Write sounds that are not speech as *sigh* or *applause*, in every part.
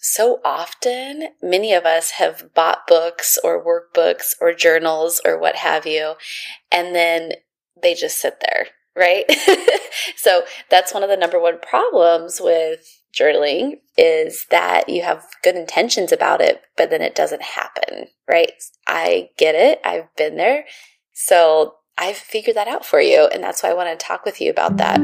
so often, many of us have bought books or workbooks or journals or what have you, and then they just sit there, right? *laughs* so that's one of the number one problems with journaling is that you have good intentions about it, but then it doesn't happen, right? I get it. I've been there. So I've figured that out for you. And that's why I want to talk with you about that.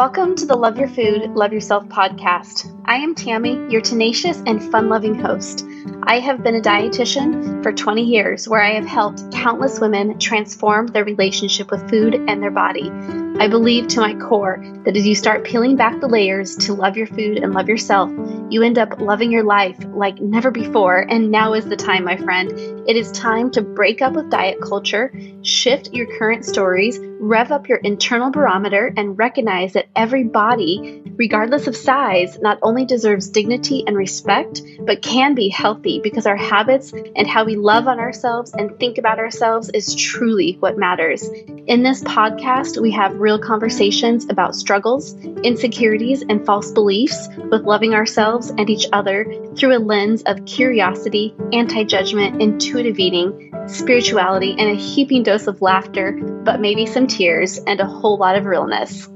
Welcome to the Love Your Food, Love Yourself podcast. I am Tammy, your tenacious and fun loving host. I have been a dietitian for 20 years where I have helped countless women transform their relationship with food and their body. I believe to my core that as you start peeling back the layers to love your food and love yourself, you end up loving your life like never before. And now is the time, my friend. It is time to break up with diet culture, shift your current stories, rev up your internal barometer, and recognize that every body, regardless of size, not only deserves dignity and respect, but can be healthy because our habits and how we love on ourselves and think about ourselves is truly what matters. In this podcast, we have real conversations about struggles, insecurities, and false beliefs with loving ourselves and each other through a lens of curiosity, anti judgment, intuitive eating, spirituality, and a heaping dose of laughter, but maybe some tears and a whole lot of realness.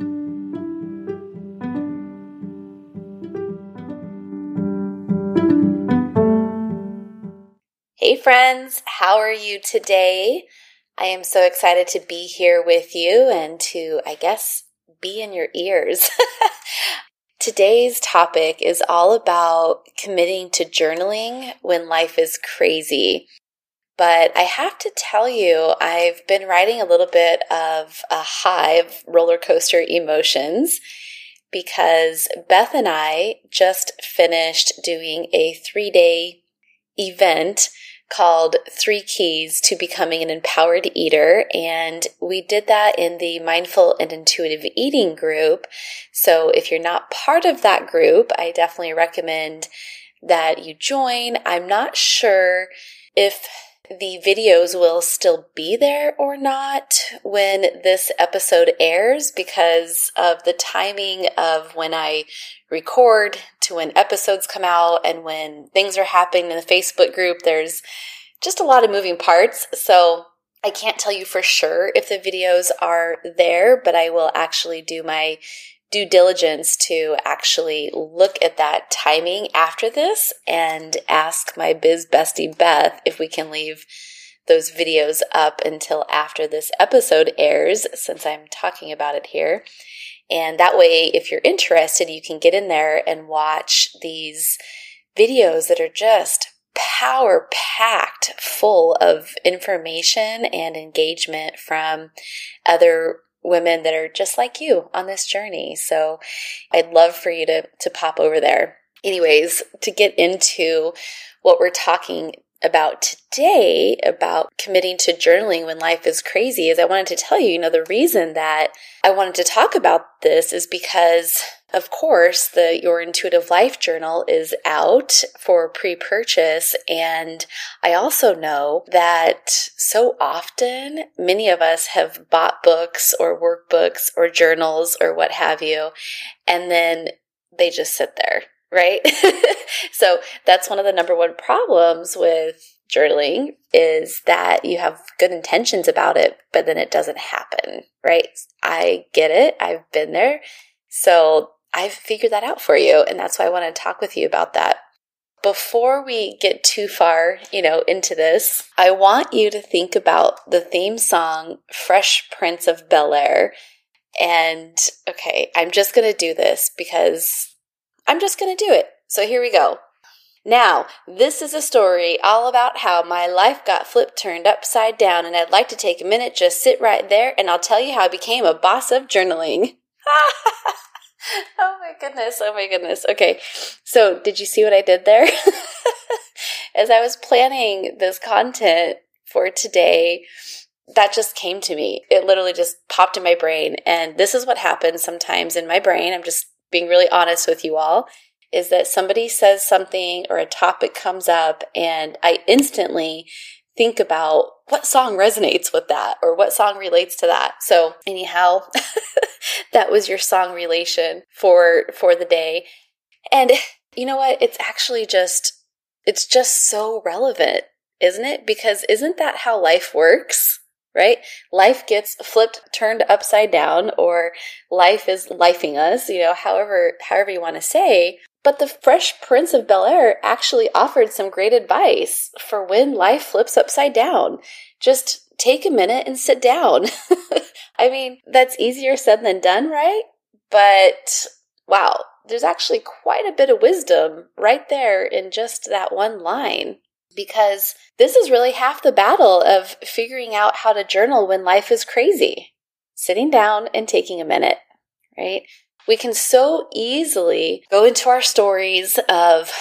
Hey, friends, how are you today? I am so excited to be here with you and to, I guess, be in your ears. *laughs* Today's topic is all about committing to journaling when life is crazy. But I have to tell you, I've been riding a little bit of a of roller coaster emotions because Beth and I just finished doing a three day event called Three Keys to Becoming an Empowered Eater. And we did that in the Mindful and Intuitive Eating group. So if you're not part of that group, I definitely recommend that you join. I'm not sure if the videos will still be there or not when this episode airs because of the timing of when I record to when episodes come out and when things are happening in the Facebook group. There's just a lot of moving parts. So I can't tell you for sure if the videos are there, but I will actually do my due diligence to actually look at that timing after this and ask my biz bestie Beth if we can leave those videos up until after this episode airs, since I'm talking about it here. And that way, if you're interested, you can get in there and watch these videos that are just power packed full of information and engagement from other women that are just like you on this journey. So I'd love for you to, to pop over there. Anyways, to get into what we're talking about today about committing to journaling when life is crazy is I wanted to tell you, you know, the reason that I wanted to talk about this is because of course, the Your Intuitive Life Journal is out for pre purchase. And I also know that so often many of us have bought books or workbooks or journals or what have you, and then they just sit there, right? *laughs* so that's one of the number one problems with journaling is that you have good intentions about it, but then it doesn't happen, right? I get it. I've been there. So I've figured that out for you. And that's why I want to talk with you about that. Before we get too far, you know, into this, I want you to think about the theme song Fresh Prince of Bel Air. And okay, I'm just going to do this because I'm just going to do it. So here we go. Now, this is a story all about how my life got flipped turned upside down, and I'd like to take a minute, just sit right there, and I'll tell you how I became a boss of journaling. *laughs* *laughs* oh my goodness. Oh my goodness. Okay. So, did you see what I did there? *laughs* As I was planning this content for today, that just came to me. It literally just popped in my brain. And this is what happens sometimes in my brain. I'm just being really honest with you all is that somebody says something or a topic comes up and I instantly think about what song resonates with that or what song relates to that. So, anyhow, *laughs* that was your song relation for for the day. And you know what? It's actually just it's just so relevant, isn't it? Because isn't that how life works? Right? Life gets flipped, turned upside down, or life is lifing us, you know, however, however you want to say. But the Fresh Prince of Bel Air actually offered some great advice for when life flips upside down. Just take a minute and sit down. *laughs* I mean, that's easier said than done, right? But wow, there's actually quite a bit of wisdom right there in just that one line. Because this is really half the battle of figuring out how to journal when life is crazy. Sitting down and taking a minute, right? We can so easily go into our stories of,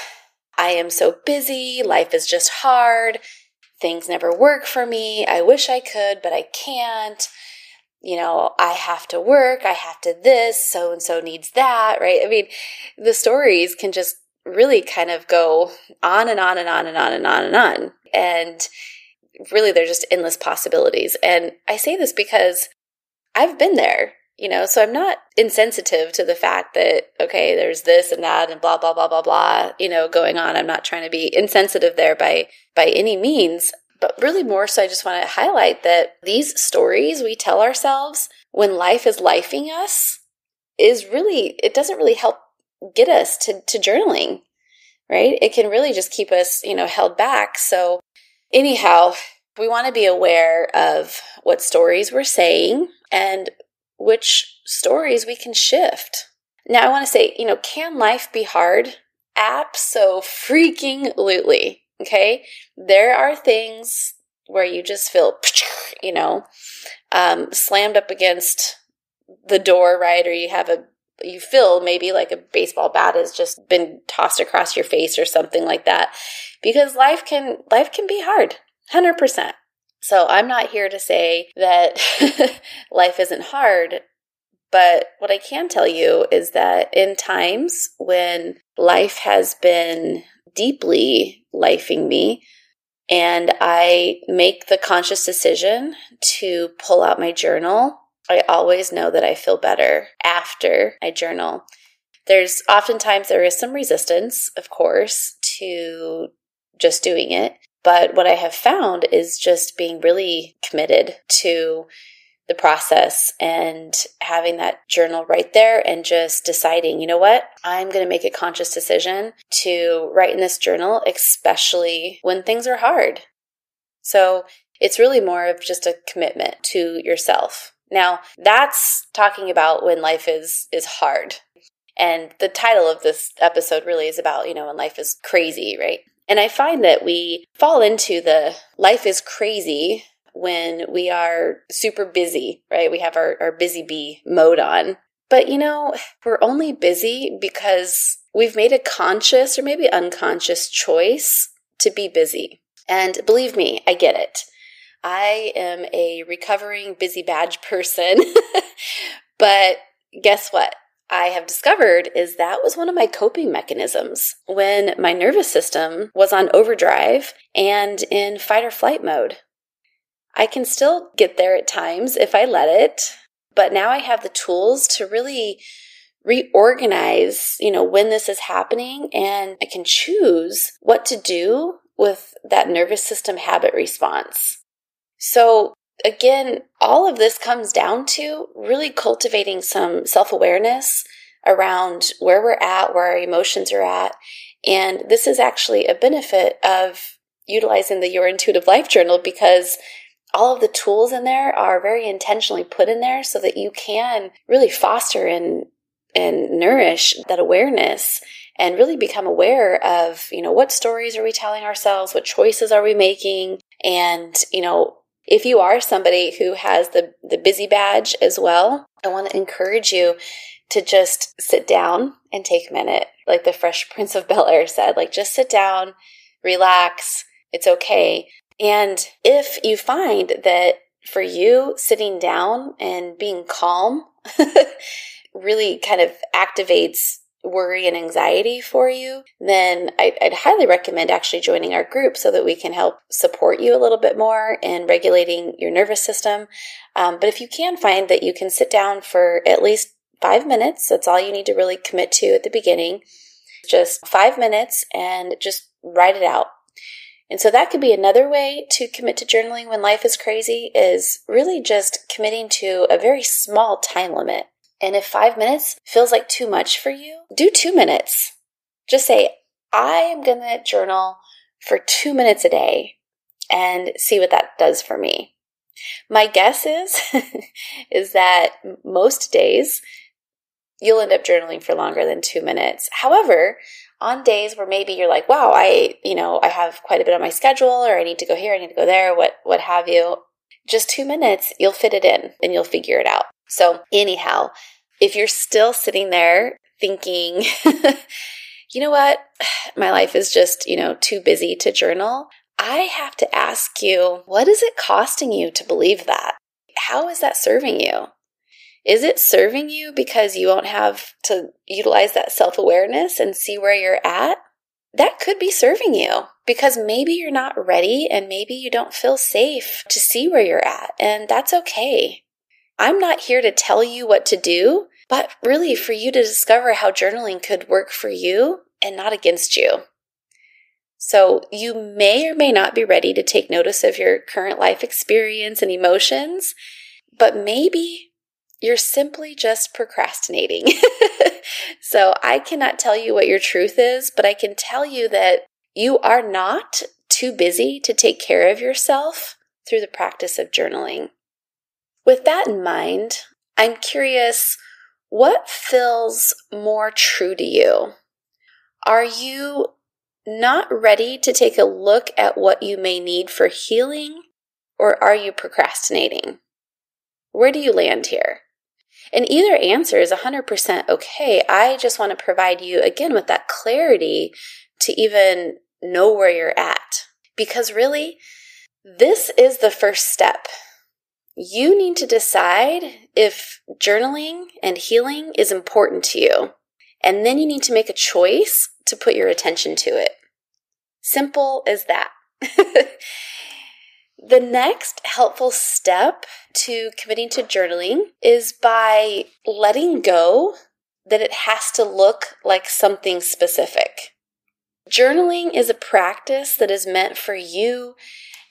I am so busy, life is just hard, things never work for me, I wish I could, but I can't you know, I have to work, I have to this, so and so needs that, right? I mean, the stories can just really kind of go on and on and on and on and on and on. And really, they're just endless possibilities. And I say this because I've been there, you know, so I'm not insensitive to the fact that, okay, there's this and that and blah, blah, blah, blah, blah, you know, going on. I'm not trying to be insensitive there by, by any means. But really, more so, I just want to highlight that these stories we tell ourselves when life is lifing us is really, it doesn't really help get us to, to journaling, right? It can really just keep us, you know, held back. So, anyhow, we want to be aware of what stories we're saying and which stories we can shift. Now, I want to say, you know, can life be hard? Absolutely. Okay. There are things where you just feel, you know, um, slammed up against the door, right? Or you have a, you feel maybe like a baseball bat has just been tossed across your face or something like that. Because life can, life can be hard. 100%. So I'm not here to say that *laughs* life isn't hard. But what I can tell you is that in times when life has been deeply lifing me. And I make the conscious decision to pull out my journal. I always know that I feel better after I journal. There's oftentimes there is some resistance, of course, to just doing it. But what I have found is just being really committed to the process and having that journal right there and just deciding, you know what, I'm going to make a conscious decision to write in this journal, especially when things are hard. So it's really more of just a commitment to yourself. Now, that's talking about when life is is hard. And the title of this episode really is about, you know, when life is crazy, right? And I find that we fall into the life is crazy when we are super busy, right? We have our, our busy bee mode on. But you know, we're only busy because we've made a conscious or maybe unconscious choice to be busy. And believe me, I get it. I am a recovering busy badge person. *laughs* but guess what? I have discovered is that was one of my coping mechanisms when my nervous system was on overdrive and in fight or flight mode. I can still get there at times if I let it, but now I have the tools to really reorganize, you know, when this is happening and I can choose what to do with that nervous system habit response. So again, all of this comes down to really cultivating some self-awareness around where we're at, where our emotions are at. And this is actually a benefit of utilizing the Your Intuitive Life Journal because all of the tools in there are very intentionally put in there so that you can really foster and and nourish that awareness and really become aware of you know what stories are we telling ourselves what choices are we making and you know if you are somebody who has the the busy badge as well i want to encourage you to just sit down and take a minute. Like the fresh *laughs* prince of bel air said like just sit down relax it's okay. And if you find that for you, sitting down and being calm *laughs* really kind of activates worry and anxiety for you, then I'd, I'd, highly recommend actually joining our group so that we can help support you a little bit more in regulating your nervous system. Um, but if you can find that you can sit down for at least five minutes, that's all you need to really commit to at the beginning. Just five minutes and just write it out. And so that could be another way to commit to journaling when life is crazy is really just committing to a very small time limit. And if five minutes feels like too much for you, do two minutes. Just say, I am going to journal for two minutes a day and see what that does for me. My guess is, *laughs* is that most days you'll end up journaling for longer than two minutes. However, on days where maybe you're like, wow, I, you know, I have quite a bit on my schedule or I need to go here, I need to go there, what, what have you, just two minutes, you'll fit it in and you'll figure it out. So anyhow, if you're still sitting there thinking, *laughs* you know what, *sighs* my life is just, you know, too busy to journal, I have to ask you, what is it costing you to believe that? How is that serving you? Is it serving you because you won't have to utilize that self awareness and see where you're at? That could be serving you because maybe you're not ready and maybe you don't feel safe to see where you're at, and that's okay. I'm not here to tell you what to do, but really for you to discover how journaling could work for you and not against you. So, you may or may not be ready to take notice of your current life experience and emotions, but maybe you're simply just procrastinating. *laughs* so I cannot tell you what your truth is, but I can tell you that you are not too busy to take care of yourself through the practice of journaling. With that in mind, I'm curious what feels more true to you? Are you not ready to take a look at what you may need for healing, or are you procrastinating? Where do you land here? And either answer is 100% okay. I just want to provide you, again, with that clarity to even know where you're at. Because really, this is the first step. You need to decide if journaling and healing is important to you. And then you need to make a choice to put your attention to it. Simple as that. *laughs* The next helpful step to committing to journaling is by letting go that it has to look like something specific. Journaling is a practice that is meant for you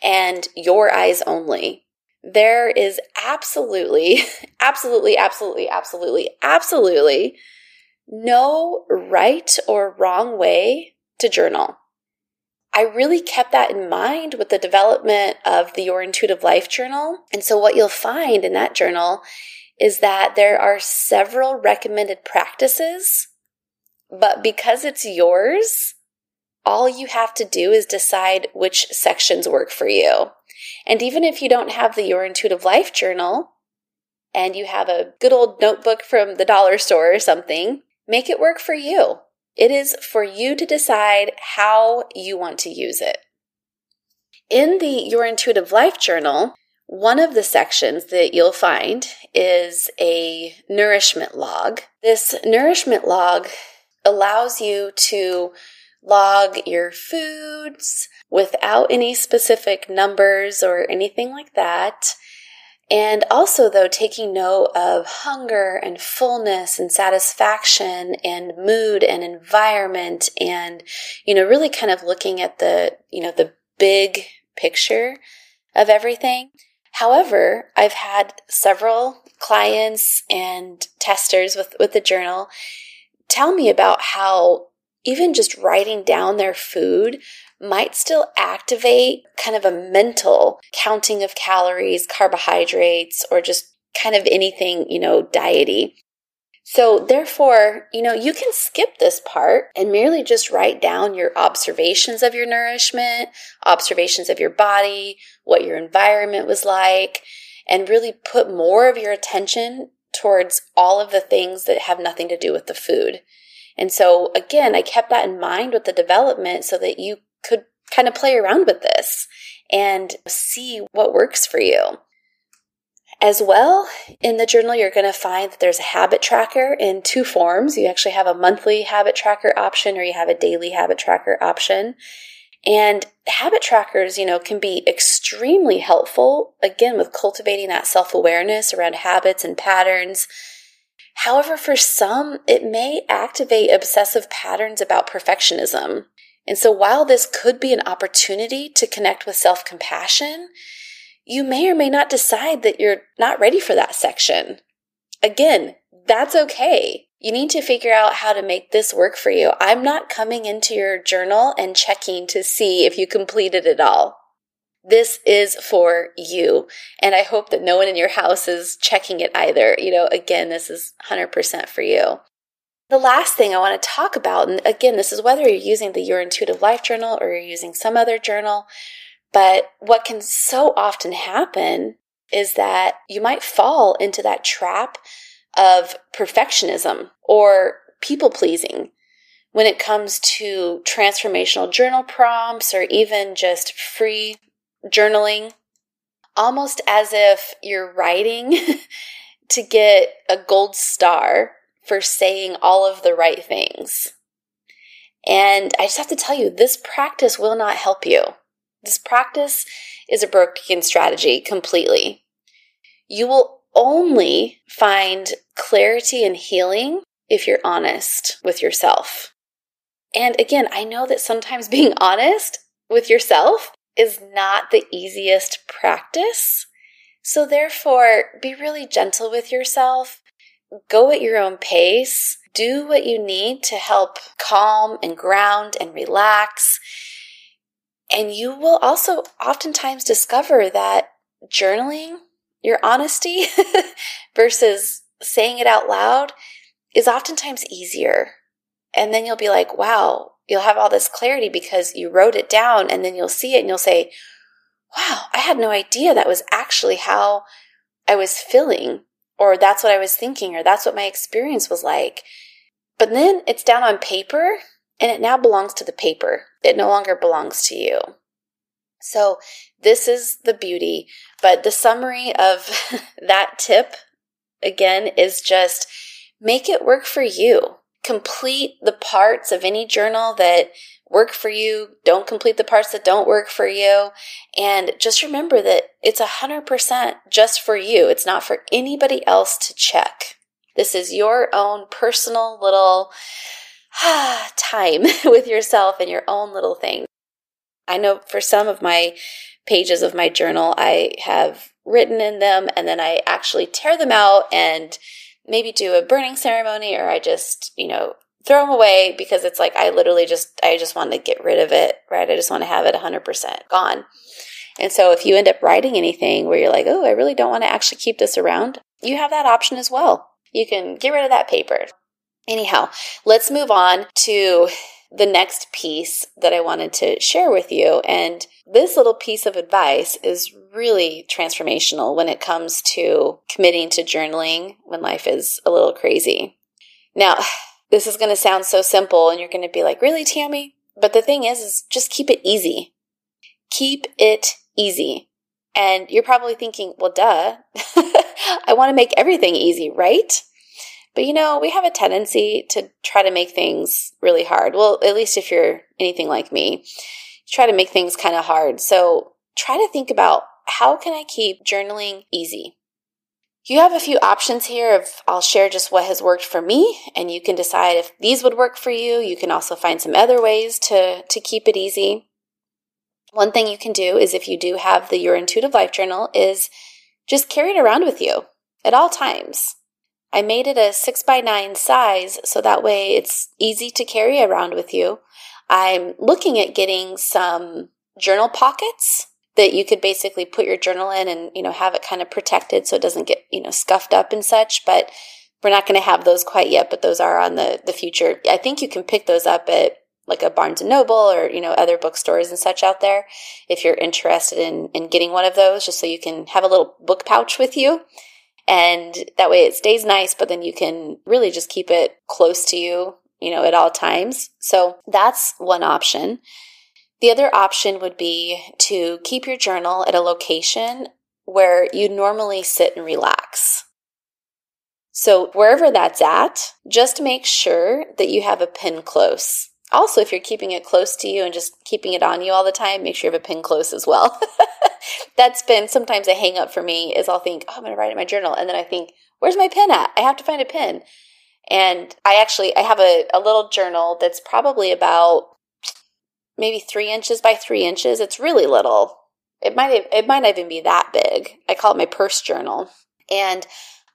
and your eyes only. There is absolutely, *laughs* absolutely, absolutely, absolutely, absolutely no right or wrong way to journal. I really kept that in mind with the development of the Your Intuitive Life Journal. And so, what you'll find in that journal is that there are several recommended practices, but because it's yours, all you have to do is decide which sections work for you. And even if you don't have the Your Intuitive Life Journal and you have a good old notebook from the dollar store or something, make it work for you. It is for you to decide how you want to use it. In the Your Intuitive Life Journal, one of the sections that you'll find is a nourishment log. This nourishment log allows you to log your foods without any specific numbers or anything like that. And also, though, taking note of hunger and fullness and satisfaction and mood and environment and, you know, really kind of looking at the, you know, the big picture of everything. However, I've had several clients and testers with, with the journal tell me about how even just writing down their food might still activate kind of a mental counting of calories, carbohydrates, or just kind of anything, you know, diety. So, therefore, you know, you can skip this part and merely just write down your observations of your nourishment, observations of your body, what your environment was like, and really put more of your attention towards all of the things that have nothing to do with the food. And so, again, I kept that in mind with the development so that you could kind of play around with this and see what works for you. As well, in the journal, you're going to find that there's a habit tracker in two forms. You actually have a monthly habit tracker option or you have a daily habit tracker option. And habit trackers, you know, can be extremely helpful, again, with cultivating that self awareness around habits and patterns. However, for some, it may activate obsessive patterns about perfectionism. And so while this could be an opportunity to connect with self compassion, you may or may not decide that you're not ready for that section. Again, that's okay. You need to figure out how to make this work for you. I'm not coming into your journal and checking to see if you completed it all. This is for you. And I hope that no one in your house is checking it either. You know, again, this is 100% for you. The last thing I want to talk about, and again, this is whether you're using the Your Intuitive Life Journal or you're using some other journal, but what can so often happen is that you might fall into that trap of perfectionism or people pleasing when it comes to transformational journal prompts or even just free journaling, almost as if you're writing *laughs* to get a gold star for saying all of the right things. And I just have to tell you, this practice will not help you. This practice is a broken strategy completely. You will only find clarity and healing if you're honest with yourself. And again, I know that sometimes being honest with yourself is not the easiest practice. So, therefore, be really gentle with yourself. Go at your own pace. Do what you need to help calm and ground and relax. And you will also oftentimes discover that journaling, your honesty *laughs* versus saying it out loud is oftentimes easier. And then you'll be like, wow, you'll have all this clarity because you wrote it down and then you'll see it and you'll say, wow, I had no idea that was actually how I was feeling, or that's what I was thinking, or that's what my experience was like. But then it's down on paper and it now belongs to the paper. It no longer belongs to you. So, this is the beauty. But the summary of *laughs* that tip, again, is just make it work for you. Complete the parts of any journal that work for you. Don't complete the parts that don't work for you. And just remember that it's 100% just for you. It's not for anybody else to check. This is your own personal little *sighs* time *laughs* with yourself and your own little thing. I know for some of my pages of my journal, I have written in them and then I actually tear them out and maybe do a burning ceremony or I just, you know, throw them away because it's like I literally just I just want to get rid of it, right? I just want to have it 100% gone. And so if you end up writing anything where you're like, "Oh, I really don't want to actually keep this around," you have that option as well. You can get rid of that paper. Anyhow, let's move on to the next piece that I wanted to share with you. And this little piece of advice is really transformational when it comes to committing to journaling when life is a little crazy. Now, *sighs* this is going to sound so simple and you're going to be like, really, Tammy? But the thing is, is just keep it easy. Keep it easy. And you're probably thinking, well, duh. *laughs* I want to make everything easy, right? But you know, we have a tendency to try to make things really hard. Well, at least if you're anything like me, try to make things kind of hard. So try to think about how can I keep journaling easy? You have a few options here of I'll share just what has worked for me and you can decide if these would work for you. You can also find some other ways to to keep it easy. One thing you can do is if you do have the Your Intuitive Life Journal is just carry it around with you at all times. I made it a 6 by 9 size so that way it's easy to carry around with you. I'm looking at getting some journal pockets that you could basically put your journal in and you know have it kind of protected so it doesn't get you know scuffed up and such but we're not going to have those quite yet but those are on the the future i think you can pick those up at like a barnes and noble or you know other bookstores and such out there if you're interested in in getting one of those just so you can have a little book pouch with you and that way it stays nice, but then you can really just keep it close to you, you know, at all times. So that's one option. The other option would be to keep your journal at a location where you normally sit and relax. So, wherever that's at, just make sure that you have a pin close. Also, if you're keeping it close to you and just keeping it on you all the time, make sure you have a pin close as well. *laughs* That's been sometimes a hang up for me is I'll think, oh, I'm going to write in my journal. And then I think, where's my pen at? I have to find a pen. And I actually, I have a, a little journal that's probably about maybe three inches by three inches. It's really little. It might, it might even be that big. I call it my purse journal. And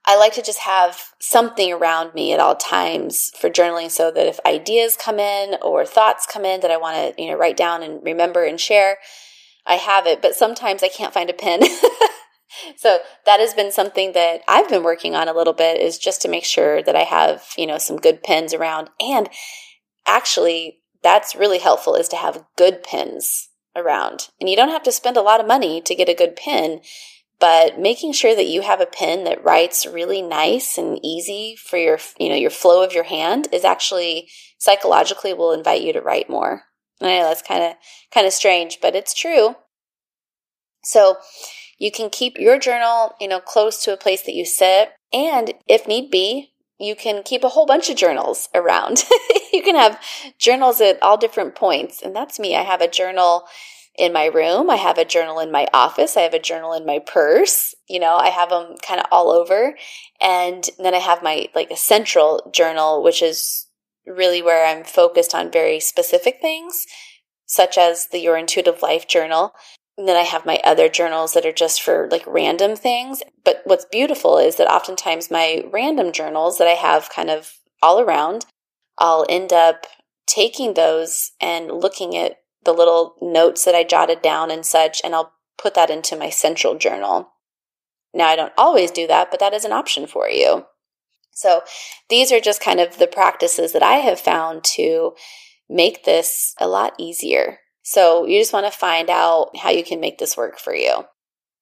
I like to just have something around me at all times for journaling so that if ideas come in or thoughts come in that I want to, you know, write down and remember and share, I have it, but sometimes I can't find a pen. *laughs* so that has been something that I've been working on a little bit is just to make sure that I have, you know, some good pens around. And actually, that's really helpful is to have good pens around. And you don't have to spend a lot of money to get a good pen but making sure that you have a pen that writes really nice and easy for your you know your flow of your hand is actually psychologically will invite you to write more. I know that's kind of kind of strange but it's true. So you can keep your journal you know close to a place that you sit and if need be you can keep a whole bunch of journals around. *laughs* You can have journals at all different points and that's me. I have a journal in my room. I have a journal in my office. I have a journal in my purse. You know, I have them kind of all over. And then I have my like a central journal, which is really where I'm focused on very specific things, such as the Your Intuitive Life journal. And then I have my other journals that are just for like random things. But what's beautiful is that oftentimes my random journals that I have kind of all around, I'll end up taking those and looking at the little notes that I jotted down and such, and I'll put that into my central journal. Now, I don't always do that, but that is an option for you. So, these are just kind of the practices that I have found to make this a lot easier. So, you just want to find out how you can make this work for you.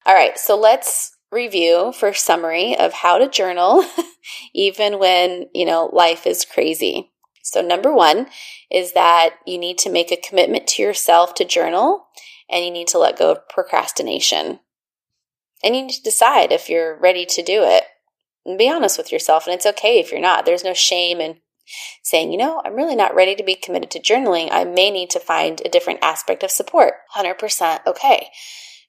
All right, so let's review for summary of how to journal *laughs* even when, you know, life is crazy. So, number one is that you need to make a commitment to yourself to journal and you need to let go of procrastination. And you need to decide if you're ready to do it and be honest with yourself. And it's okay if you're not. There's no shame in saying, you know, I'm really not ready to be committed to journaling. I may need to find a different aspect of support. 100% okay.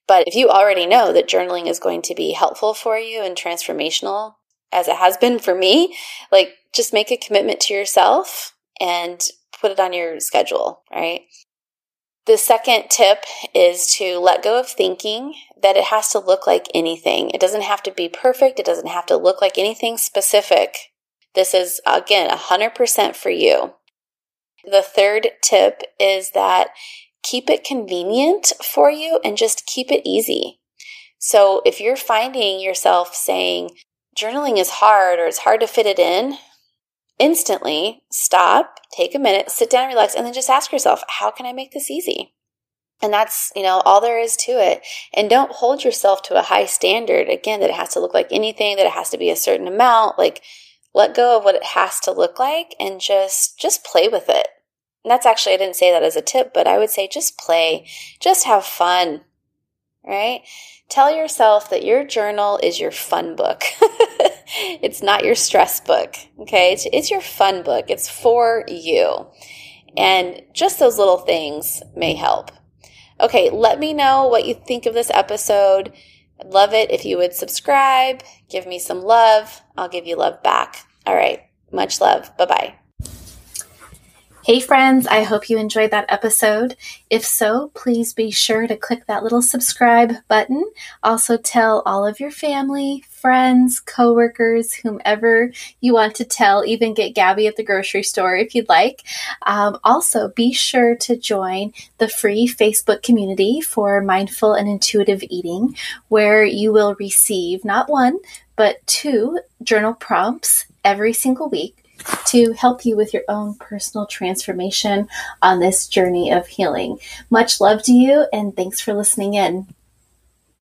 But if you already know that journaling is going to be helpful for you and transformational, as it has been for me, like just make a commitment to yourself and put it on your schedule, right? The second tip is to let go of thinking that it has to look like anything. It doesn't have to be perfect. It doesn't have to look like anything specific. This is, again, 100% for you. The third tip is that keep it convenient for you and just keep it easy. So if you're finding yourself saying, journaling is hard or it's hard to fit it in, instantly stop, take a minute, sit down, relax, and then just ask yourself, how can I make this easy? And that's, you know, all there is to it. And don't hold yourself to a high standard. Again, that it has to look like anything, that it has to be a certain amount. Like, let go of what it has to look like and just, just play with it. And that's actually, I didn't say that as a tip, but I would say just play, just have fun, right? Tell yourself that your journal is your fun book. *laughs* it's not your stress book. Okay. It's, it's your fun book. It's for you. And just those little things may help. Okay. Let me know what you think of this episode. I'd love it if you would subscribe, give me some love. I'll give you love back. All right. Much love. Bye bye. Hey, friends, I hope you enjoyed that episode. If so, please be sure to click that little subscribe button. Also, tell all of your family, friends, coworkers, whomever you want to tell, even get Gabby at the grocery store if you'd like. Um, also, be sure to join the free Facebook community for mindful and intuitive eating, where you will receive not one, but two journal prompts every single week to help you with your own personal transformation on this journey of healing. Much love to you, and thanks for listening in.